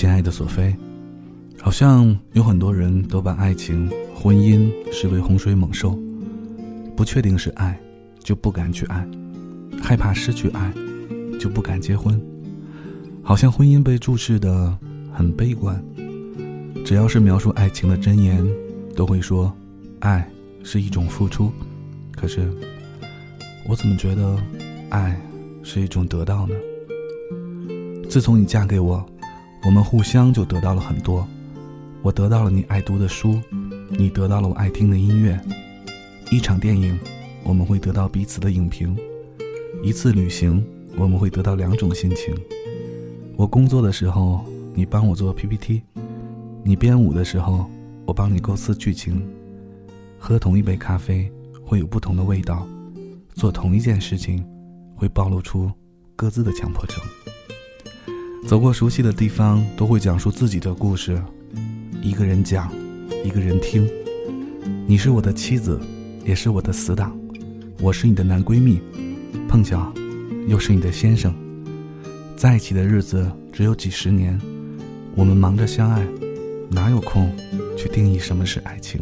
亲爱的索菲，好像有很多人都把爱情、婚姻视为洪水猛兽，不确定是爱，就不敢去爱，害怕失去爱，就不敢结婚，好像婚姻被注视的很悲观。只要是描述爱情的箴言，都会说，爱是一种付出。可是，我怎么觉得，爱是一种得到呢？自从你嫁给我。我们互相就得到了很多，我得到了你爱读的书，你得到了我爱听的音乐。一场电影，我们会得到彼此的影评；一次旅行，我们会得到两种心情。我工作的时候，你帮我做 PPT；你编舞的时候，我帮你构思剧情。喝同一杯咖啡会有不同的味道，做同一件事情会暴露出各自的强迫症。走过熟悉的地方，都会讲述自己的故事。一个人讲，一个人听。你是我的妻子，也是我的死党。我是你的男闺蜜，碰巧又是你的先生。在一起的日子只有几十年，我们忙着相爱，哪有空去定义什么是爱情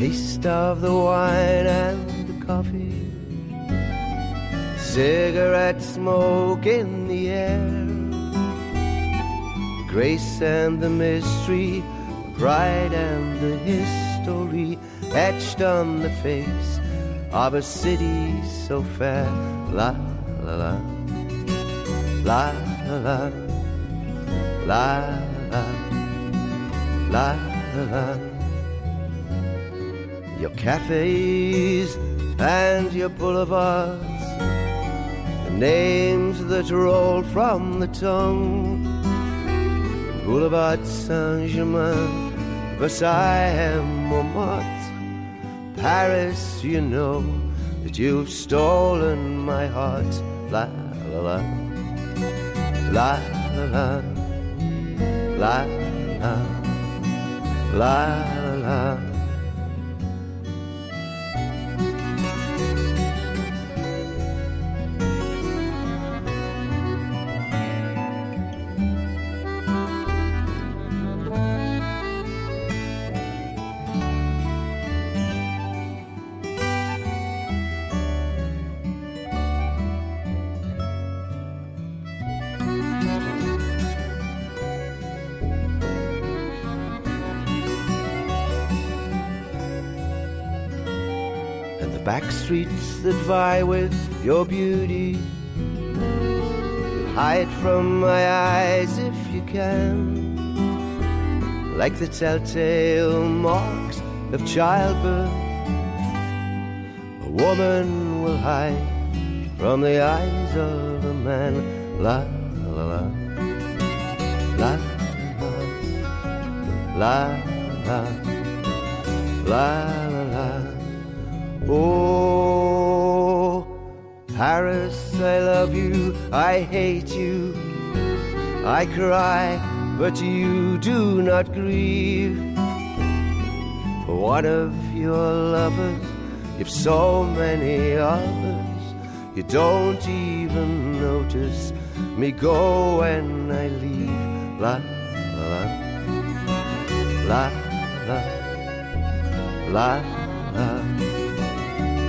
？taste of the wine and the coffee, cigarette smoke in the air, grace and the mystery, pride and the history etched on the face of a city so fair. La La la. La, la la. La, la la, la la your cafes and your boulevards, the names that roll from the tongue. Boulevard Saint Germain, Versailles, Montmartre, Paris, you know that you've stolen my heart. La la la, la la la, la la la la. Back streets that vie with your beauty. Hide from my eyes if you can, like the telltale marks of childbirth. A woman will hide from the eyes of a man. La la la, la la, la la, la la. Oh, Paris, I love you, I hate you. I cry, but you do not grieve. For one of your lovers, you've so many others, you don't even notice me go when I leave. La la la la la la.